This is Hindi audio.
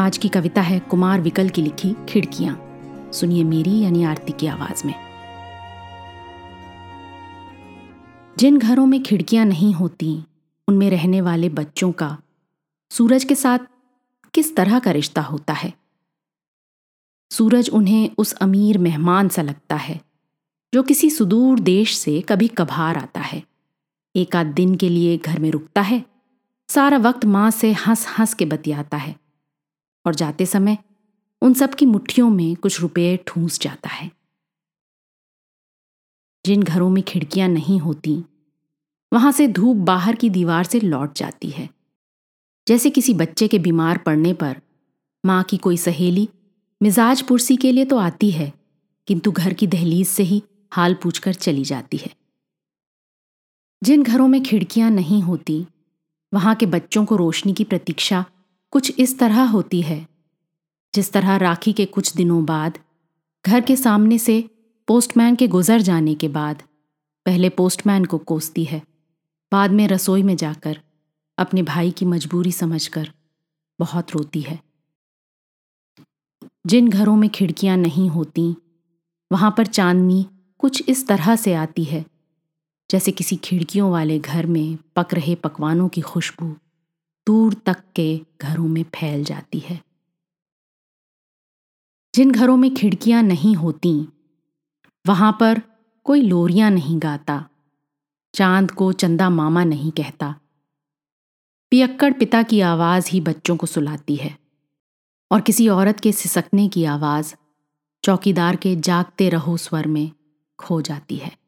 आज की कविता है कुमार विकल की लिखी खिड़कियाँ। सुनिए मेरी यानी आरती की आवाज़ में। जिन घरों में खिड़कियाँ नहीं होती, उनमें रहने वाले बच्चों का सूरज के साथ किस तरह का रिश्ता होता है? सूरज उन्हें उस अमीर मेहमान सा लगता है, जो किसी सुदूर देश से कभी कभार आता है। एक आध दिन के लिए घर में रुकता है, सारा वक्त माँ से हंस हंस के बतियाता है। और जाते समय उन सब की मुट्ठियों में कुछ रुपये ठूंस जाता है। जिन घरों में खिड़कियाँ नहीं होती, वहाँ से धूप बाहर की दीवार से लौट जाती है। जैसे किसी बच्चे के बीमार पड़ने पर माँ की कोई सहेली मिजाज पुरसी के लिए तो आती है, किंतु घर की दहलीज से ही हाल पूछकर चली जाती है। जिन घरों में खिड़कियाँ नहीं होती, वहाँ के बच्चों को रोशनी की प्रतीक्षा कुछ इस तरह होती है। जिस तरह राखी के कुछ दिनों बाद, घर के सामने से पोस्टमैन के गुजर जाने के बाद, पहले पोस्टमैन को कोसती है, बाद में रसोई में जाकर, अपने भाई की मजबूरी समझकर, बहुत रोती है। जिन घरों में खिड़कियाँ नहीं होती, वहाँ पर चांदनी कुछ इस तरह से आती है, जैसे किसी खिड़कियों वाले घर में पक रहे पकवानों की खुशबू। दूर तक के घरों में फैल जाती है। जिन घरों में खिड़कियाँ नहीं होती, वहाँ पर कोई लोरियाँ नहीं गाता, चाँद को चंदा मामा नहीं कहता। पियक्कड़ पिता की आवाज़ ही बच्चों को सुलाती है, और किसी औरत के सिसकने की आवाज़ चौकीदार के जागते रहो स्वर में खो जाती है।